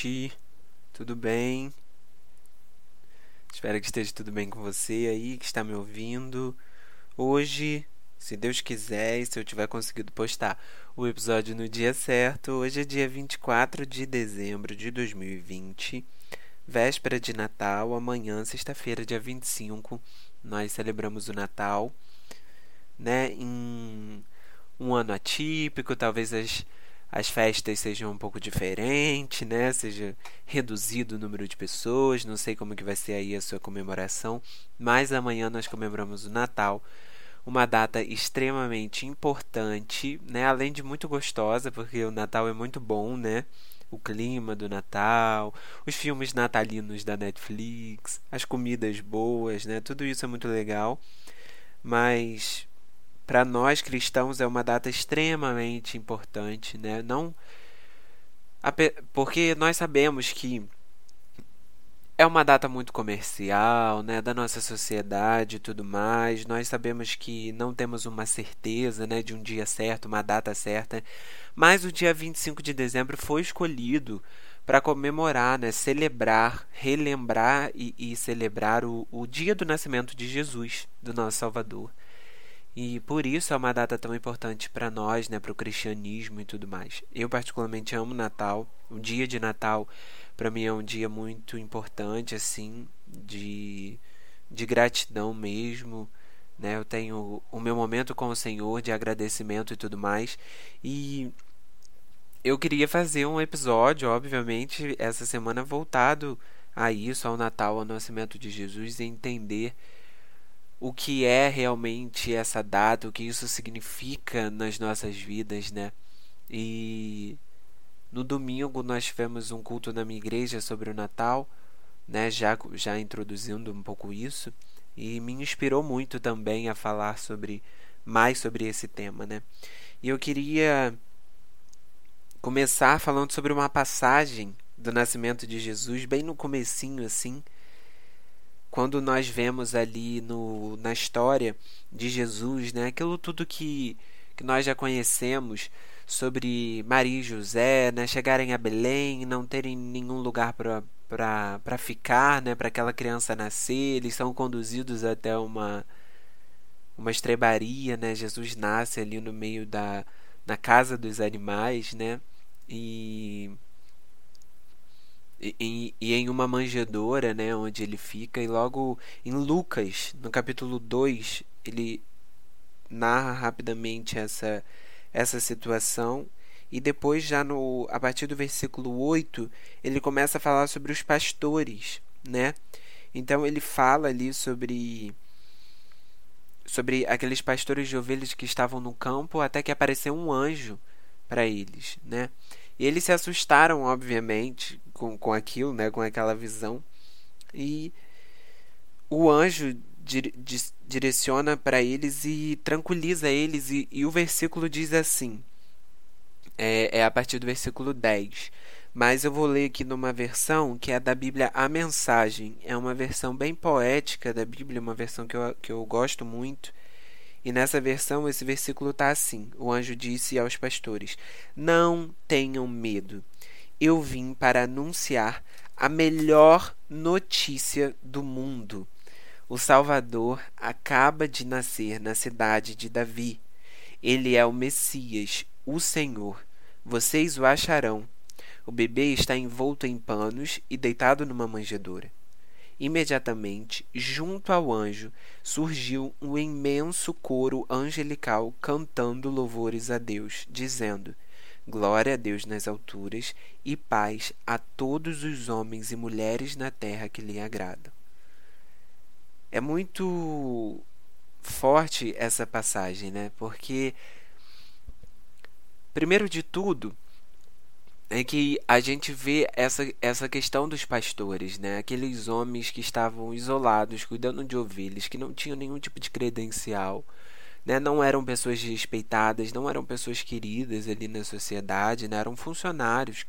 noite, tudo bem? Espero que esteja tudo bem com você aí que está me ouvindo. Hoje, se Deus quiser e se eu tiver conseguido postar o episódio no dia certo, hoje é dia 24 de dezembro de 2020, véspera de Natal. Amanhã, sexta-feira, dia 25, nós celebramos o Natal, né? Em um ano atípico, talvez as as festas sejam um pouco diferentes, né? Seja reduzido o número de pessoas, não sei como que vai ser aí a sua comemoração, mas amanhã nós comemoramos o Natal, uma data extremamente importante, né? Além de muito gostosa, porque o Natal é muito bom, né? O clima do Natal, os filmes natalinos da Netflix, as comidas boas, né? Tudo isso é muito legal. Mas para nós cristãos é uma data extremamente importante, né? Não porque nós sabemos que é uma data muito comercial, né, da nossa sociedade e tudo mais. Nós sabemos que não temos uma certeza, né, de um dia certo, uma data certa, mas o dia 25 de dezembro foi escolhido para comemorar, né, celebrar, relembrar e, e celebrar o, o dia do nascimento de Jesus, do nosso Salvador. E por isso é uma data tão importante para nós, né, para o cristianismo e tudo mais. Eu particularmente amo Natal. O dia de Natal para mim é um dia muito importante assim, de de gratidão mesmo, né? Eu tenho o meu momento com o Senhor de agradecimento e tudo mais. E eu queria fazer um episódio, obviamente, essa semana voltado a isso, ao Natal, ao nascimento de Jesus e entender o que é realmente essa data, o que isso significa nas nossas vidas, né? E no domingo nós tivemos um culto na minha igreja sobre o Natal, né? Já já introduzindo um pouco isso e me inspirou muito também a falar sobre mais sobre esse tema, né? E eu queria começar falando sobre uma passagem do nascimento de Jesus, bem no comecinho assim, quando nós vemos ali no, na história de Jesus, né, aquilo tudo que, que nós já conhecemos sobre Maria e José, né, chegarem a Belém, não terem nenhum lugar para ficar, né, para aquela criança nascer, eles são conduzidos até uma uma estrebaria, né? Jesus nasce ali no meio da na casa dos animais, né? E e, e, em uma manjedoura, né, onde ele fica, e logo em Lucas, no capítulo 2, ele narra rapidamente essa, essa situação, e depois, já no, a partir do versículo 8, ele começa a falar sobre os pastores, né? Então ele fala ali sobre sobre aqueles pastores de ovelhas que estavam no campo até que apareceu um anjo para eles, né? E eles se assustaram, obviamente, com, com aquilo, né, com aquela visão. E o anjo dire, direciona para eles e tranquiliza eles. E, e, o versículo diz assim: é, é a partir do versículo 10. Mas eu vou ler aqui numa versão que é da Bíblia A Mensagem. É uma versão bem poética da Bíblia, uma versão que eu, que eu gosto muito. E nessa versão, esse versículo está assim: O anjo disse aos pastores: Não tenham medo eu vim para anunciar a melhor notícia do mundo. O Salvador acaba de nascer na cidade de Davi. Ele é o Messias, o Senhor. Vocês o acharão. O bebê está envolto em panos e deitado numa manjedoura. Imediatamente, junto ao anjo, surgiu um imenso coro angelical cantando louvores a Deus, dizendo: Glória a Deus nas alturas e paz a todos os homens e mulheres na terra que lhe agradam. É muito forte essa passagem, né? Porque, primeiro de tudo, é que a gente vê essa, essa questão dos pastores, né? Aqueles homens que estavam isolados, cuidando de ovelhas, que não tinham nenhum tipo de credencial, né, não eram pessoas respeitadas, não eram pessoas queridas ali na sociedade, né, eram funcionários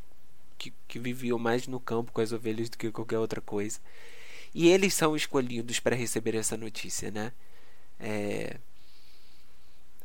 que, que viviam mais no campo com as ovelhas do que qualquer outra coisa. E eles são escolhidos para receber essa notícia, né? É...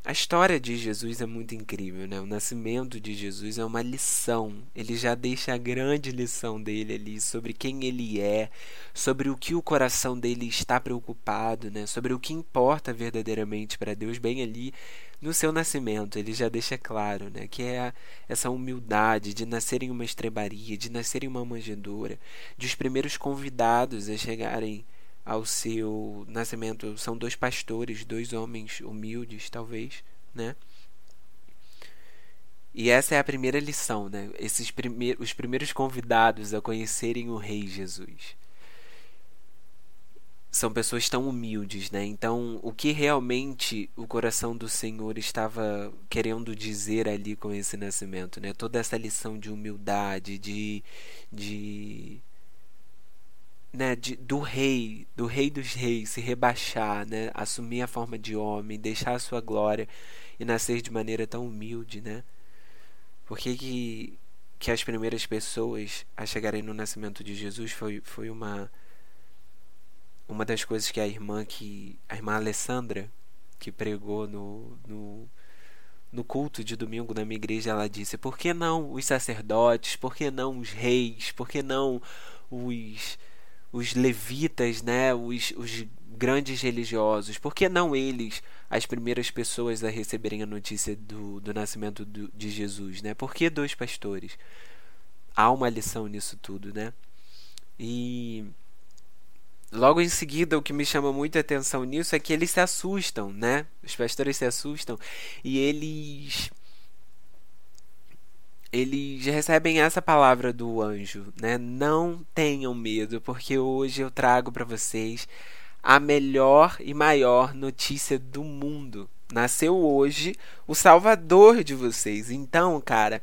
a história de Jesus é muito incrível, né? O nascimento de Jesus é uma lição. Ele já deixa a grande lição dele ali sobre quem ele é, sobre o que o coração dele está preocupado, né? Sobre o que importa verdadeiramente para Deus, bem ali no seu nascimento. Ele já deixa claro, né? Que é essa humildade de nascer em uma estrebaria, de nascer em uma manjedoura, de os primeiros convidados a chegarem ao seu nascimento são dois pastores, dois homens humildes, talvez, né? E essa é a primeira lição, né? Esses primeiros, os primeiros convidados a conhecerem o Rei Jesus são pessoas tão humildes, né? Então, o que realmente o coração do Senhor estava querendo dizer ali com esse nascimento, né? Toda essa lição de humildade, de, de né, de, do rei, do rei dos reis, se rebaixar, né, assumir a forma de homem, deixar a sua glória e nascer de maneira tão humilde, né? Por que, que, que as primeiras pessoas a chegarem no nascimento de Jesus foi, foi uma uma das coisas que a irmã que a irmã Alessandra que pregou no, no no culto de domingo na minha igreja ela disse: "Por que não os sacerdotes? Por que não os reis? Por que não os os levitas, né, os, os grandes religiosos, por que não eles, as primeiras pessoas a receberem a notícia do, do nascimento do, de Jesus, né? Por que dois pastores? Há uma lição nisso tudo, né? E logo em seguida, o que me chama muita atenção nisso é que eles se assustam, né? Os pastores se assustam e eles eles recebem essa palavra do anjo, né? Não tenham medo, porque hoje eu trago para vocês a melhor e maior notícia do mundo. Nasceu hoje o Salvador de vocês. Então, cara,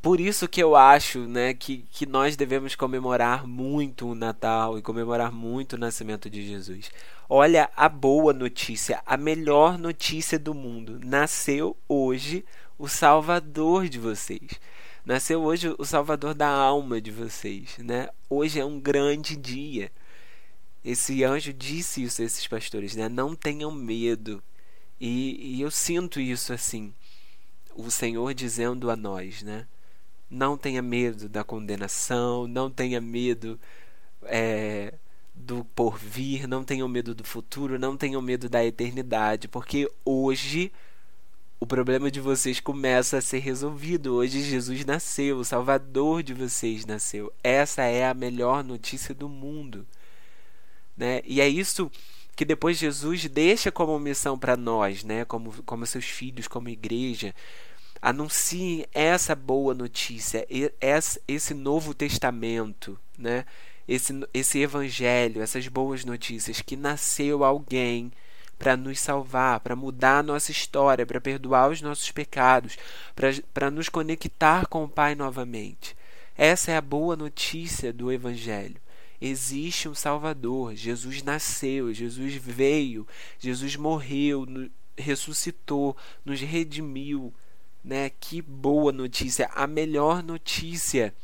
por isso que eu acho, né, que, que nós devemos comemorar muito o Natal e comemorar muito o nascimento de Jesus. Olha a boa notícia, a melhor notícia do mundo. Nasceu hoje o Salvador de vocês. Nasceu hoje o Salvador da alma de vocês, né? Hoje é um grande dia. Esse anjo disse isso a esses pastores, né? Não tenham medo. E, e eu sinto isso assim. O Senhor dizendo a nós, né? Não tenha medo da condenação, não tenha medo é, do porvir, não tenham medo do futuro, não tenham medo da eternidade, porque hoje o problema de vocês começa a ser resolvido. Hoje Jesus nasceu, o Salvador de vocês nasceu. Essa é a melhor notícia do mundo. Né? E é isso que depois Jesus deixa como missão para nós, né? como, como seus filhos, como igreja. Anunciem essa boa notícia, esse novo testamento, né? esse, esse evangelho, essas boas notícias, que nasceu alguém para nos salvar, para mudar a nossa história, para perdoar os nossos pecados, para nos conectar com o Pai novamente. Essa é a boa notícia do Evangelho. Existe um Salvador, Jesus nasceu, Jesus veio, Jesus morreu, ressuscitou, nos redimiu. Né? Que boa notícia, a melhor notícia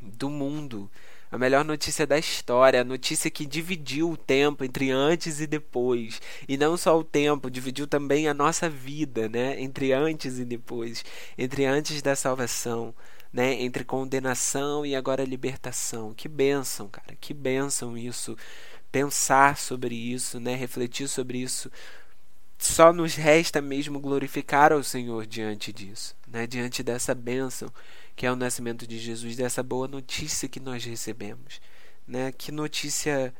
do mundo a melhor notícia da história, a notícia que dividiu o tempo entre antes e depois. E não só o tempo, dividiu também a nossa vida, né? Entre antes e depois, entre antes da salvação, né? Entre condenação e agora libertação. Que bênção, cara, que bênção isso. Pensar sobre isso, né? Refletir sobre isso. Só nos resta mesmo glorificar ao Senhor diante disso, né? Diante dessa bênção que é o nascimento de Jesus, dessa boa notícia que nós recebemos. Né? Que notícia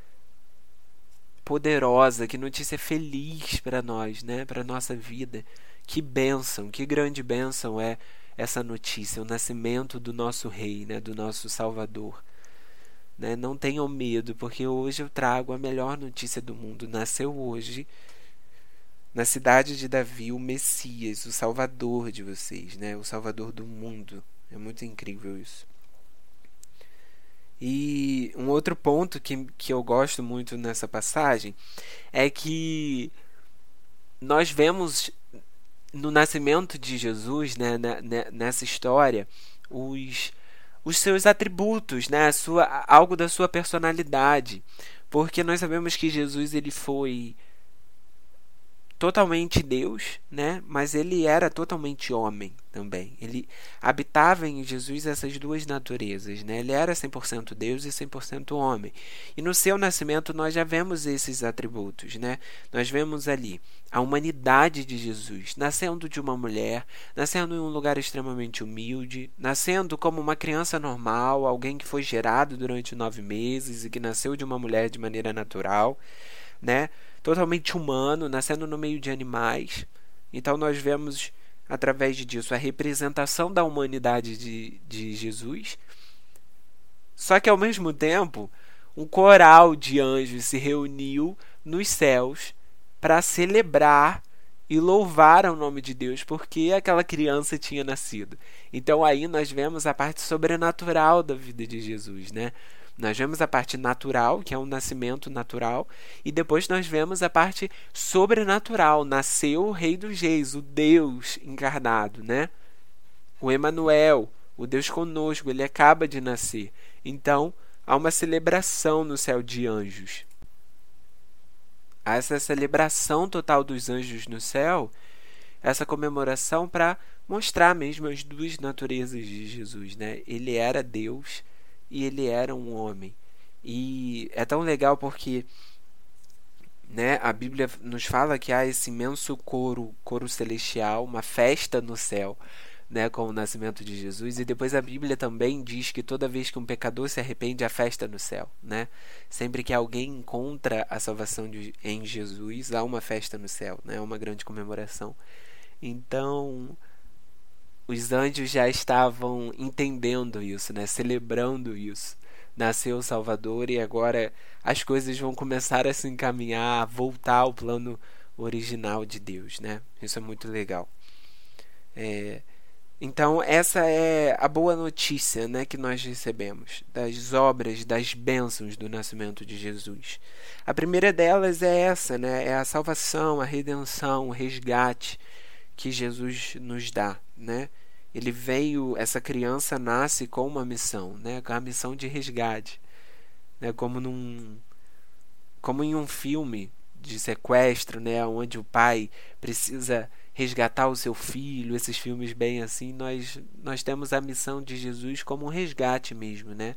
poderosa, que notícia feliz para nós, né? para a nossa vida. Que bênção, que grande bênção é essa notícia, o nascimento do nosso Rei, né? do nosso Salvador. Né? Não tenham medo, porque hoje eu trago a melhor notícia do mundo. Nasceu hoje, na cidade de Davi, o Messias, o Salvador de vocês, né? o Salvador do mundo. É muito incrível isso. E um outro ponto que, que eu gosto muito nessa passagem é que nós vemos no nascimento de Jesus, né, nessa história, os, os seus atributos, né, sua, algo da sua personalidade. Porque nós sabemos que Jesus ele foi totalmente Deus, né? Mas ele era totalmente homem também. Ele habitava em Jesus essas duas naturezas, né? Ele era 100% Deus e 100% homem. E no seu nascimento nós já vemos esses atributos, né? Nós vemos ali a humanidade de Jesus, nascendo de uma mulher, nascendo em um lugar extremamente humilde, nascendo como uma criança normal, alguém que foi gerado durante nove meses e que nasceu de uma mulher de maneira natural, né? Totalmente humano, nascendo no meio de animais. Então nós vemos através disso a representação da humanidade de, de Jesus. Só que ao mesmo tempo, um coral de anjos se reuniu nos céus para celebrar e louvar ao nome de Deus porque aquela criança tinha nascido. Então aí nós vemos a parte sobrenatural da vida de Jesus, né? Nós vemos a parte natural, que é um nascimento natural, e depois nós vemos a parte sobrenatural. Nasceu o Rei dos Reis, o Deus encarnado, né? O Emanuel, o Deus conosco, ele acaba de nascer. Então, há uma celebração no céu de anjos. Há essa celebração total dos anjos no céu, essa comemoração para mostrar mesmo as duas naturezas de Jesus, né? Ele era Deus e ele era um homem. E é tão legal porque né, a Bíblia nos fala que há esse imenso coro, coro celestial, uma festa no céu, né, com o nascimento de Jesus. E depois a Bíblia também diz que toda vez que um pecador se arrepende, há festa no céu, né? Sempre que alguém encontra a salvação de, em Jesus, há uma festa no céu, né? Uma grande comemoração. Então, os anjos já estavam entendendo isso, né? celebrando isso. Nasceu o Salvador e agora as coisas vão começar a se encaminhar, a voltar ao plano original de Deus. Né? Isso é muito legal. É, então, essa é a boa notícia né, que nós recebemos das obras, das bênçãos do nascimento de Jesus. A primeira delas é essa, né, é a salvação, a redenção, o resgate que Jesus nos dá, né? Ele veio, essa criança nasce com uma missão, né? Com a missão de resgate, né? Como num como em um filme de sequestro, né, onde o pai precisa resgatar o seu filho, esses filmes bem assim, nós nós temos a missão de Jesus como um resgate mesmo, né?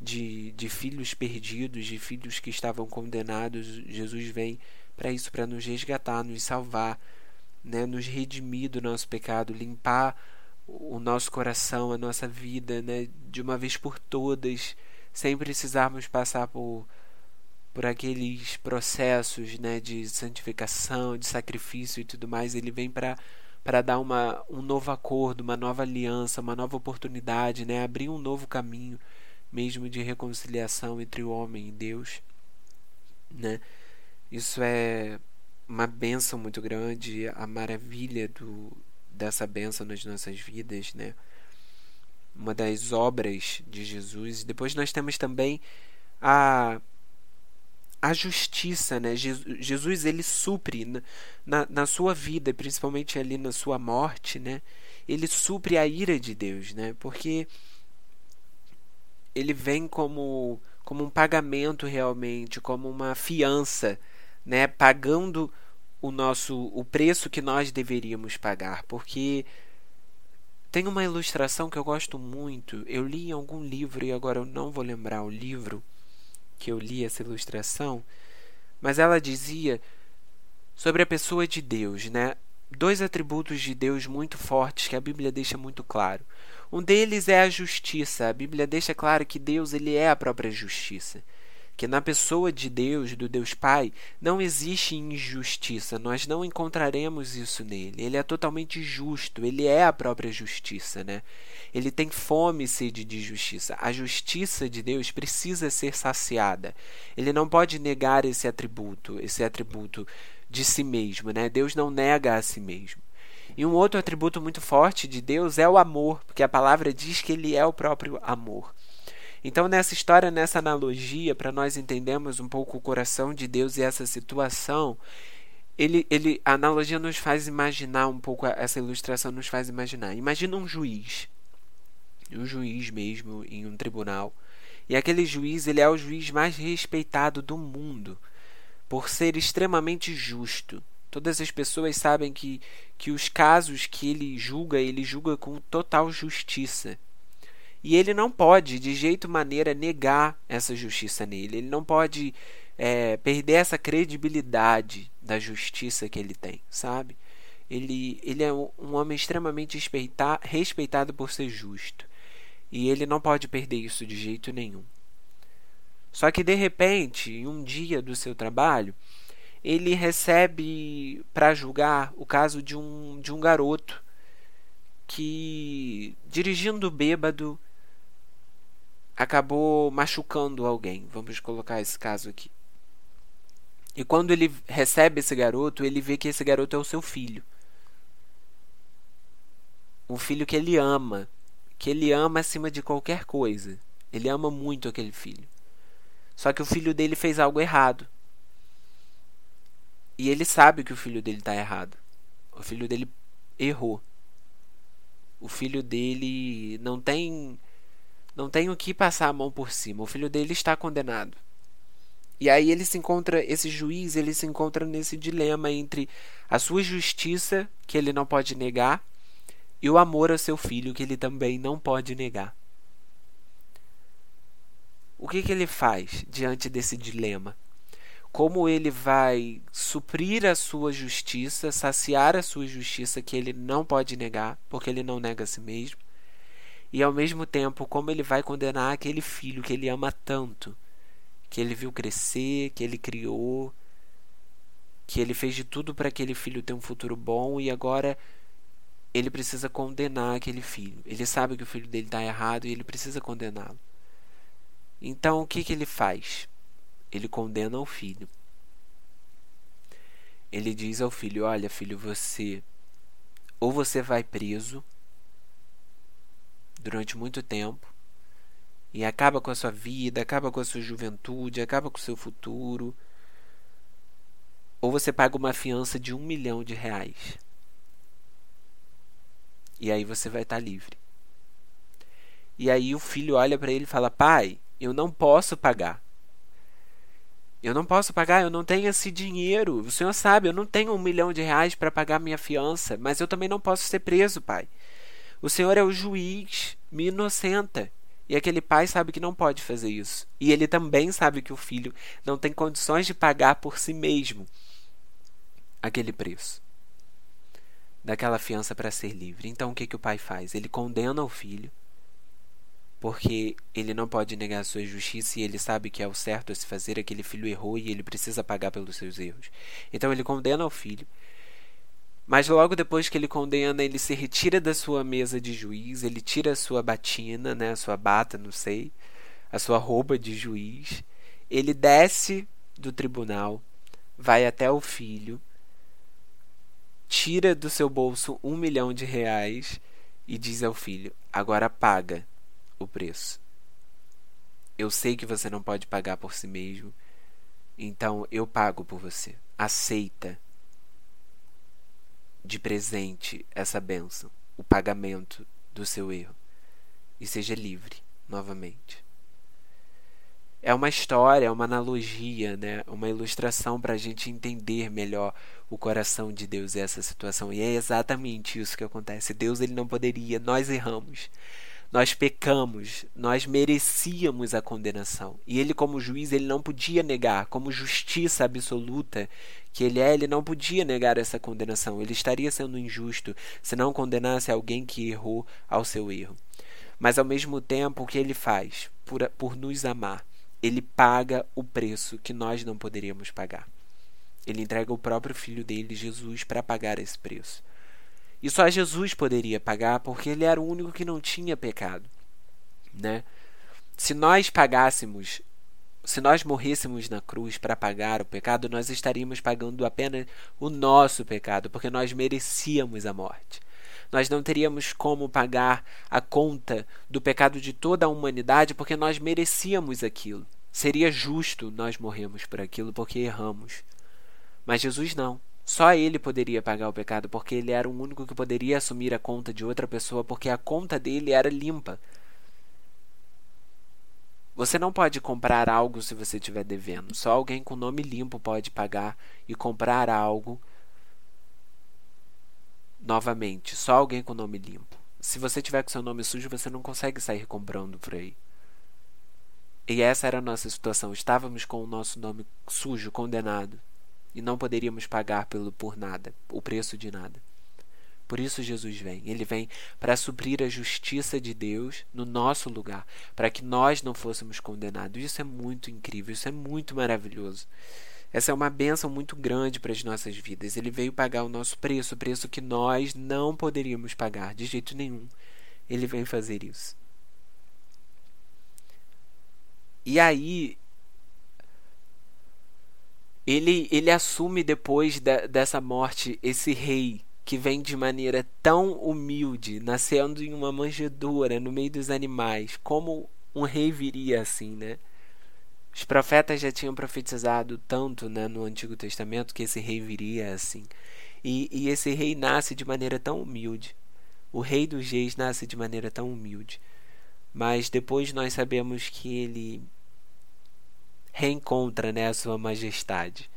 De, de filhos perdidos, de filhos que estavam condenados. Jesus vem para isso, para nos resgatar, nos salvar, né, nos redimir do nosso pecado, limpar o nosso coração, a nossa vida, né, de uma vez por todas, sem precisarmos passar por por aqueles processos, né, de santificação, de sacrifício e tudo mais, ele vem para para dar uma, um novo acordo, uma nova aliança, uma nova oportunidade, né, abrir um novo caminho mesmo de reconciliação entre o homem e Deus, né? Isso é uma bênção muito grande, a maravilha do, dessa bênção nas nossas vidas, né? Uma das obras de Jesus. Depois nós temos também a a justiça, né? Jesus ele supre na, na sua vida, principalmente ali na sua morte, né? Ele supre a ira de Deus, né? Porque ele vem como como um pagamento realmente, como uma fiança, né? Pagando o nosso o preço que nós deveríamos pagar, porque tem uma ilustração que eu gosto muito. Eu li em algum livro e agora eu não vou lembrar o livro que eu li essa ilustração, mas ela dizia sobre a pessoa de Deus, né? Dois atributos de Deus muito fortes que a Bíblia deixa muito claro. Um deles é a justiça. A Bíblia deixa claro que Deus ele é a própria justiça que na pessoa de Deus, do Deus Pai, não existe injustiça, nós não encontraremos isso nele. Ele é totalmente justo, ele é a própria justiça, né? Ele tem fome e sede de justiça. A justiça de Deus precisa ser saciada. Ele não pode negar esse atributo, esse atributo de si mesmo, né? Deus não nega a si mesmo. E um outro atributo muito forte de Deus é o amor, porque a palavra diz que ele é o próprio amor. Então, nessa história, nessa analogia, para nós entendermos um pouco o coração de Deus e essa situação, ele, ele, a analogia nos faz imaginar um pouco, essa ilustração nos faz imaginar. Imagina um juiz, um juiz mesmo em um tribunal, e aquele juiz ele é o juiz mais respeitado do mundo por ser extremamente justo, Todas as pessoas sabem que, que os casos que ele julga, ele julga com total justiça. E ele não pode, de jeito maneira, negar essa justiça nele. Ele não pode é, perder essa credibilidade da justiça que ele tem, sabe? Ele, ele é um homem extremamente respeitado por ser justo. E ele não pode perder isso de jeito nenhum. Só que de repente, em um dia do seu trabalho, ele recebe para julgar o caso de um, de um garoto que, dirigindo bêbado, acabou machucando alguém. Vamos colocar esse caso aqui. E quando ele recebe esse garoto, ele vê que esse garoto é o seu filho. Um filho que ele ama, que ele ama acima de qualquer coisa. Ele ama muito aquele filho. Só que o filho dele fez algo errado. E ele sabe que o filho dele está errado. O filho dele errou. O filho dele não tem não tem o que passar a mão por cima. O filho dele está condenado. E aí ele se encontra, esse juiz, ele se encontra nesse dilema entre a sua justiça, que ele não pode negar, e o amor ao seu filho, que ele também não pode negar. O que, que ele faz diante desse dilema? Como ele vai suprir a sua justiça, saciar a sua justiça, que ele não pode negar, porque ele não nega a si mesmo, e ao mesmo tempo como ele vai condenar aquele filho que ele ama tanto, que ele viu crescer, que ele criou, que ele fez de tudo para aquele filho ter um futuro bom e agora ele precisa condenar aquele filho. Ele sabe que o filho dele está errado e ele precisa condená-lo. Então o que, que ele faz? Ele condena o filho. Ele diz ao filho: Olha, filho, você ou você vai preso durante muito tempo e acaba com a sua vida, acaba com a sua juventude, acaba com o seu futuro. Ou você paga uma fiança de um milhão de reais. E aí você vai estar livre. E aí o filho olha para ele e fala: Pai, eu não posso pagar. Eu não posso pagar, eu não tenho esse dinheiro. O senhor sabe, eu não tenho um milhão de reais para pagar minha fiança, mas eu também não posso ser preso, pai. O Senhor é o juiz, me inocenta. E aquele pai sabe que não pode fazer isso. E ele também sabe que o filho não tem condições de pagar por si mesmo aquele preço daquela fiança para ser livre. Então o que, que o pai faz? Ele condena o filho, porque ele não pode negar sua justiça e ele sabe que é o certo a se fazer. Aquele filho errou e ele precisa pagar pelos seus erros. Então ele condena o filho mas logo depois que ele condena, ele se retira da sua mesa de juiz, ele tira a sua batina, né, a sua bata, não sei, a sua roupa de juiz. Ele desce do tribunal, vai até o filho, tira do seu bolso um milhão de reais e diz ao filho: agora paga o preço. Eu sei que você não pode pagar por si mesmo, então eu pago por você. Aceita de presente essa bênção, o pagamento do seu erro, e seja livre novamente. É uma história, é uma analogia, né? uma ilustração para a gente entender melhor o coração de Deus e essa situação. E é exatamente isso que acontece. Deus ele não poderia, nós erramos. Nós pecamos, nós merecíamos a condenação. E ele, como juiz, ele não podia negar, como justiça absoluta que ele é, ele não podia negar essa condenação. Ele estaria sendo injusto se não condenasse alguém que errou ao seu erro. Mas ao mesmo tempo, o que ele faz? Por, por nos amar, ele paga o preço que nós não poderíamos pagar. Ele entrega o próprio filho dele, Jesus, para pagar esse preço. E só Jesus poderia pagar porque ele era o único que não tinha pecado, né? Se nós pagássemos, se nós morrêssemos na cruz para pagar o pecado, nós estaríamos pagando apenas o nosso pecado, porque nós merecíamos a morte. Nós não teríamos como pagar a conta do pecado de toda a humanidade, porque nós merecíamos aquilo. Seria justo nós morrermos por aquilo porque erramos. Mas Jesus não. Só ele poderia pagar o pecado, porque ele era o único que poderia assumir a conta de outra pessoa, porque a conta dele era limpa. Você não pode comprar algo se você estiver devendo. Só alguém com nome limpo pode pagar e comprar algo novamente, só alguém com nome limpo. Se você tiver com seu nome sujo, você não consegue sair comprando por aí. E essa era a nossa situação. Estávamos com o nosso nome sujo, condenado, e não poderíamos pagar pelo por nada, o preço de nada. Por isso Jesus vem. Ele vem para suprir a justiça de Deus no nosso lugar, para que nós não fôssemos condenados. Isso é muito incrível, isso é muito maravilhoso. Essa é uma bênção muito grande para as nossas vidas. Ele veio pagar o nosso preço, o preço que nós não poderíamos pagar de jeito nenhum. Ele vem fazer isso. E aí ele, ele assume depois de, dessa morte esse rei que vem de maneira tão humilde, nascendo em uma manjedoura no meio dos animais, como um rei viria assim, né? Os profetas já tinham profetizado tanto né, no Antigo Testamento que esse rei viria assim. E, e esse rei nasce de maneira tão humilde. O rei dos reis nasce de maneira tão humilde. Mas depois nós sabemos que ele reencontra né, a sua majestade.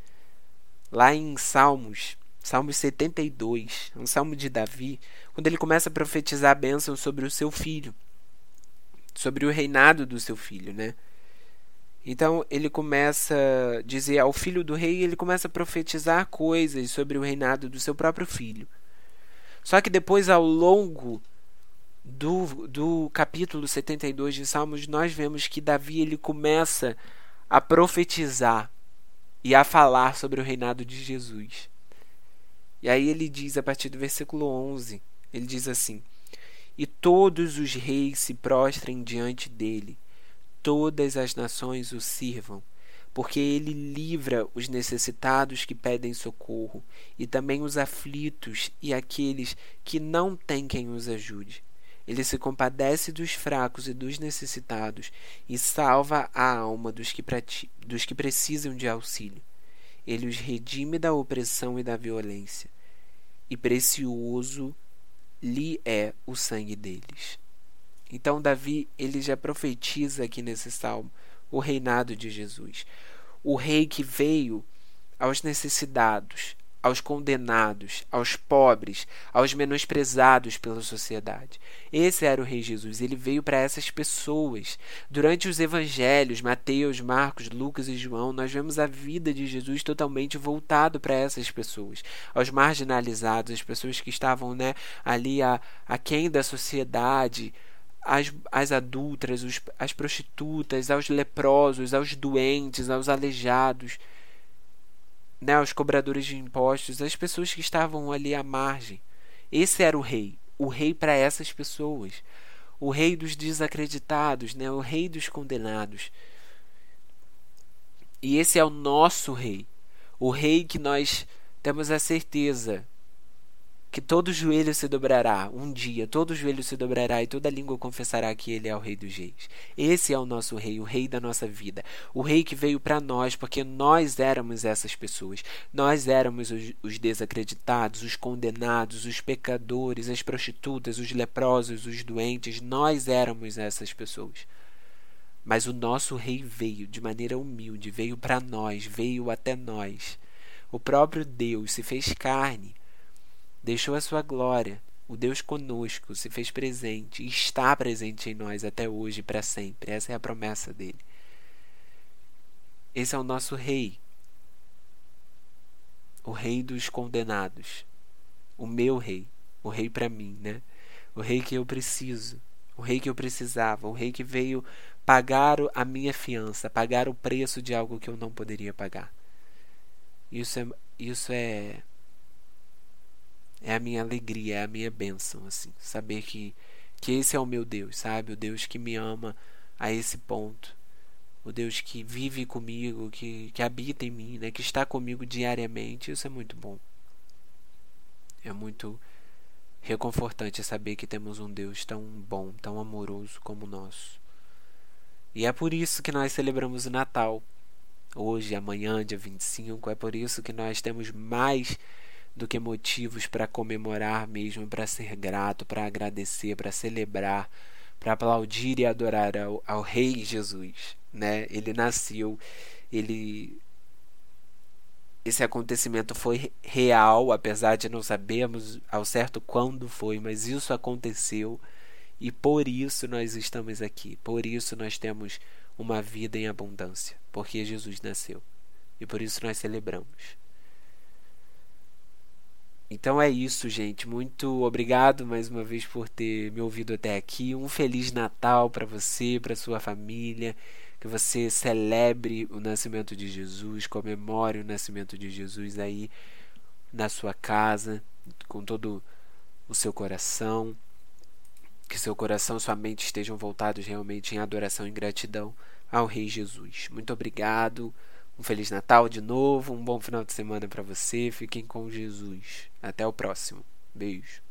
Lá em Salmos Salmo 72, um salmo de Davi, quando ele começa a profetizar a bênção sobre o seu filho, sobre o reinado do seu filho, né? Então ele começa a dizer ao filho do rei, ele começa a profetizar coisas sobre o reinado do seu próprio filho. Só que depois, ao longo do, do capítulo 72 de Salmos, nós vemos que Davi ele começa a profetizar e a falar sobre o reinado de Jesus. E aí ele diz a partir do versículo 11, ele diz assim: E todos os reis se prostrem diante dele, todas as nações o sirvam, porque ele livra os necessitados que pedem socorro, e também os aflitos e aqueles que não têm quem os ajude. Ele se compadece dos fracos e dos necessitados e salva a alma dos que, dos que precisam de auxílio. Ele os redime da opressão e da violência, e precioso lhe é o sangue deles. Então Davi, ele já profetiza aqui nesse salmo o reinado de Jesus. O rei que veio aos necessitados, aos condenados, aos pobres, aos menosprezados pela sociedade. Esse era o Rei Jesus. Ele veio para essas pessoas. Durante os evangelhos, Mateus, Marcos, Lucas e João, nós vemos a vida de Jesus totalmente voltado para essas pessoas, aos marginalizados, as pessoas que estavam né, ali a, a quem da sociedade, as, as adultas, os, as prostitutas, aos leprosos, aos doentes, aos aleijados né, os cobradores de impostos, as pessoas que estavam ali à margem. Esse era o rei, o rei para essas pessoas, o rei dos desacreditados, né, o rei dos condenados. E esse é o nosso rei, o rei que nós temos a certeza que todo joelho se dobrará um dia, todo joelho se dobrará e toda língua confessará que ele é o rei dos reis. Esse é o nosso rei, o rei da nossa vida, o rei que veio para nós porque nós éramos essas pessoas. Nós éramos os, os, desacreditados, os condenados, os pecadores, as prostitutas, os leprosos, os doentes, nós éramos essas pessoas. Mas o nosso rei veio de maneira humilde, veio para nós, veio até nós. O próprio Deus se fez carne deixou a sua glória. O Deus conosco se fez presente e está presente em nós até hoje e para sempre. Essa é a promessa dele. Esse é o nosso rei. O rei dos condenados. O meu rei. O rei para mim, né? O rei que eu preciso. O rei que eu precisava. O rei que veio pagar a minha fiança, pagar o preço de algo que eu não poderia pagar. Isso é, isso é é a minha alegria, é a minha bênção, assim, saber que, que esse é o meu Deus, sabe? O Deus que me ama a esse ponto. O Deus que vive comigo, que, que habita em mim, né? que está comigo diariamente. Isso é muito bom. É muito reconfortante saber que temos um Deus tão bom, tão amoroso como o nosso. E é por isso que nós celebramos o Natal. Hoje, amanhã, dia 25, é por isso que nós temos mais do que motivos para comemorar mesmo, para ser grato, para agradecer, para celebrar, para aplaudir e adorar ao, ao Rei Jesus, né? Ele nasceu, ele esse acontecimento foi real, apesar de não sabermos ao certo quando foi, mas isso aconteceu e por isso nós estamos aqui. Por isso nós temos uma vida em abundância, porque Jesus nasceu. E por isso nós celebramos. Então é isso, gente. Muito obrigado mais uma vez por ter me ouvido até aqui. Um feliz Natal para você, para sua família. Que você celebre o nascimento de Jesus, comemore o nascimento de Jesus aí na sua casa, com todo o seu coração. Que seu coração sua mente estejam voltados realmente em adoração e gratidão ao Rei Jesus. Muito obrigado. Um Feliz Natal de novo, um bom final de semana para você. Fiquem com Jesus. Até o próximo. Beijo.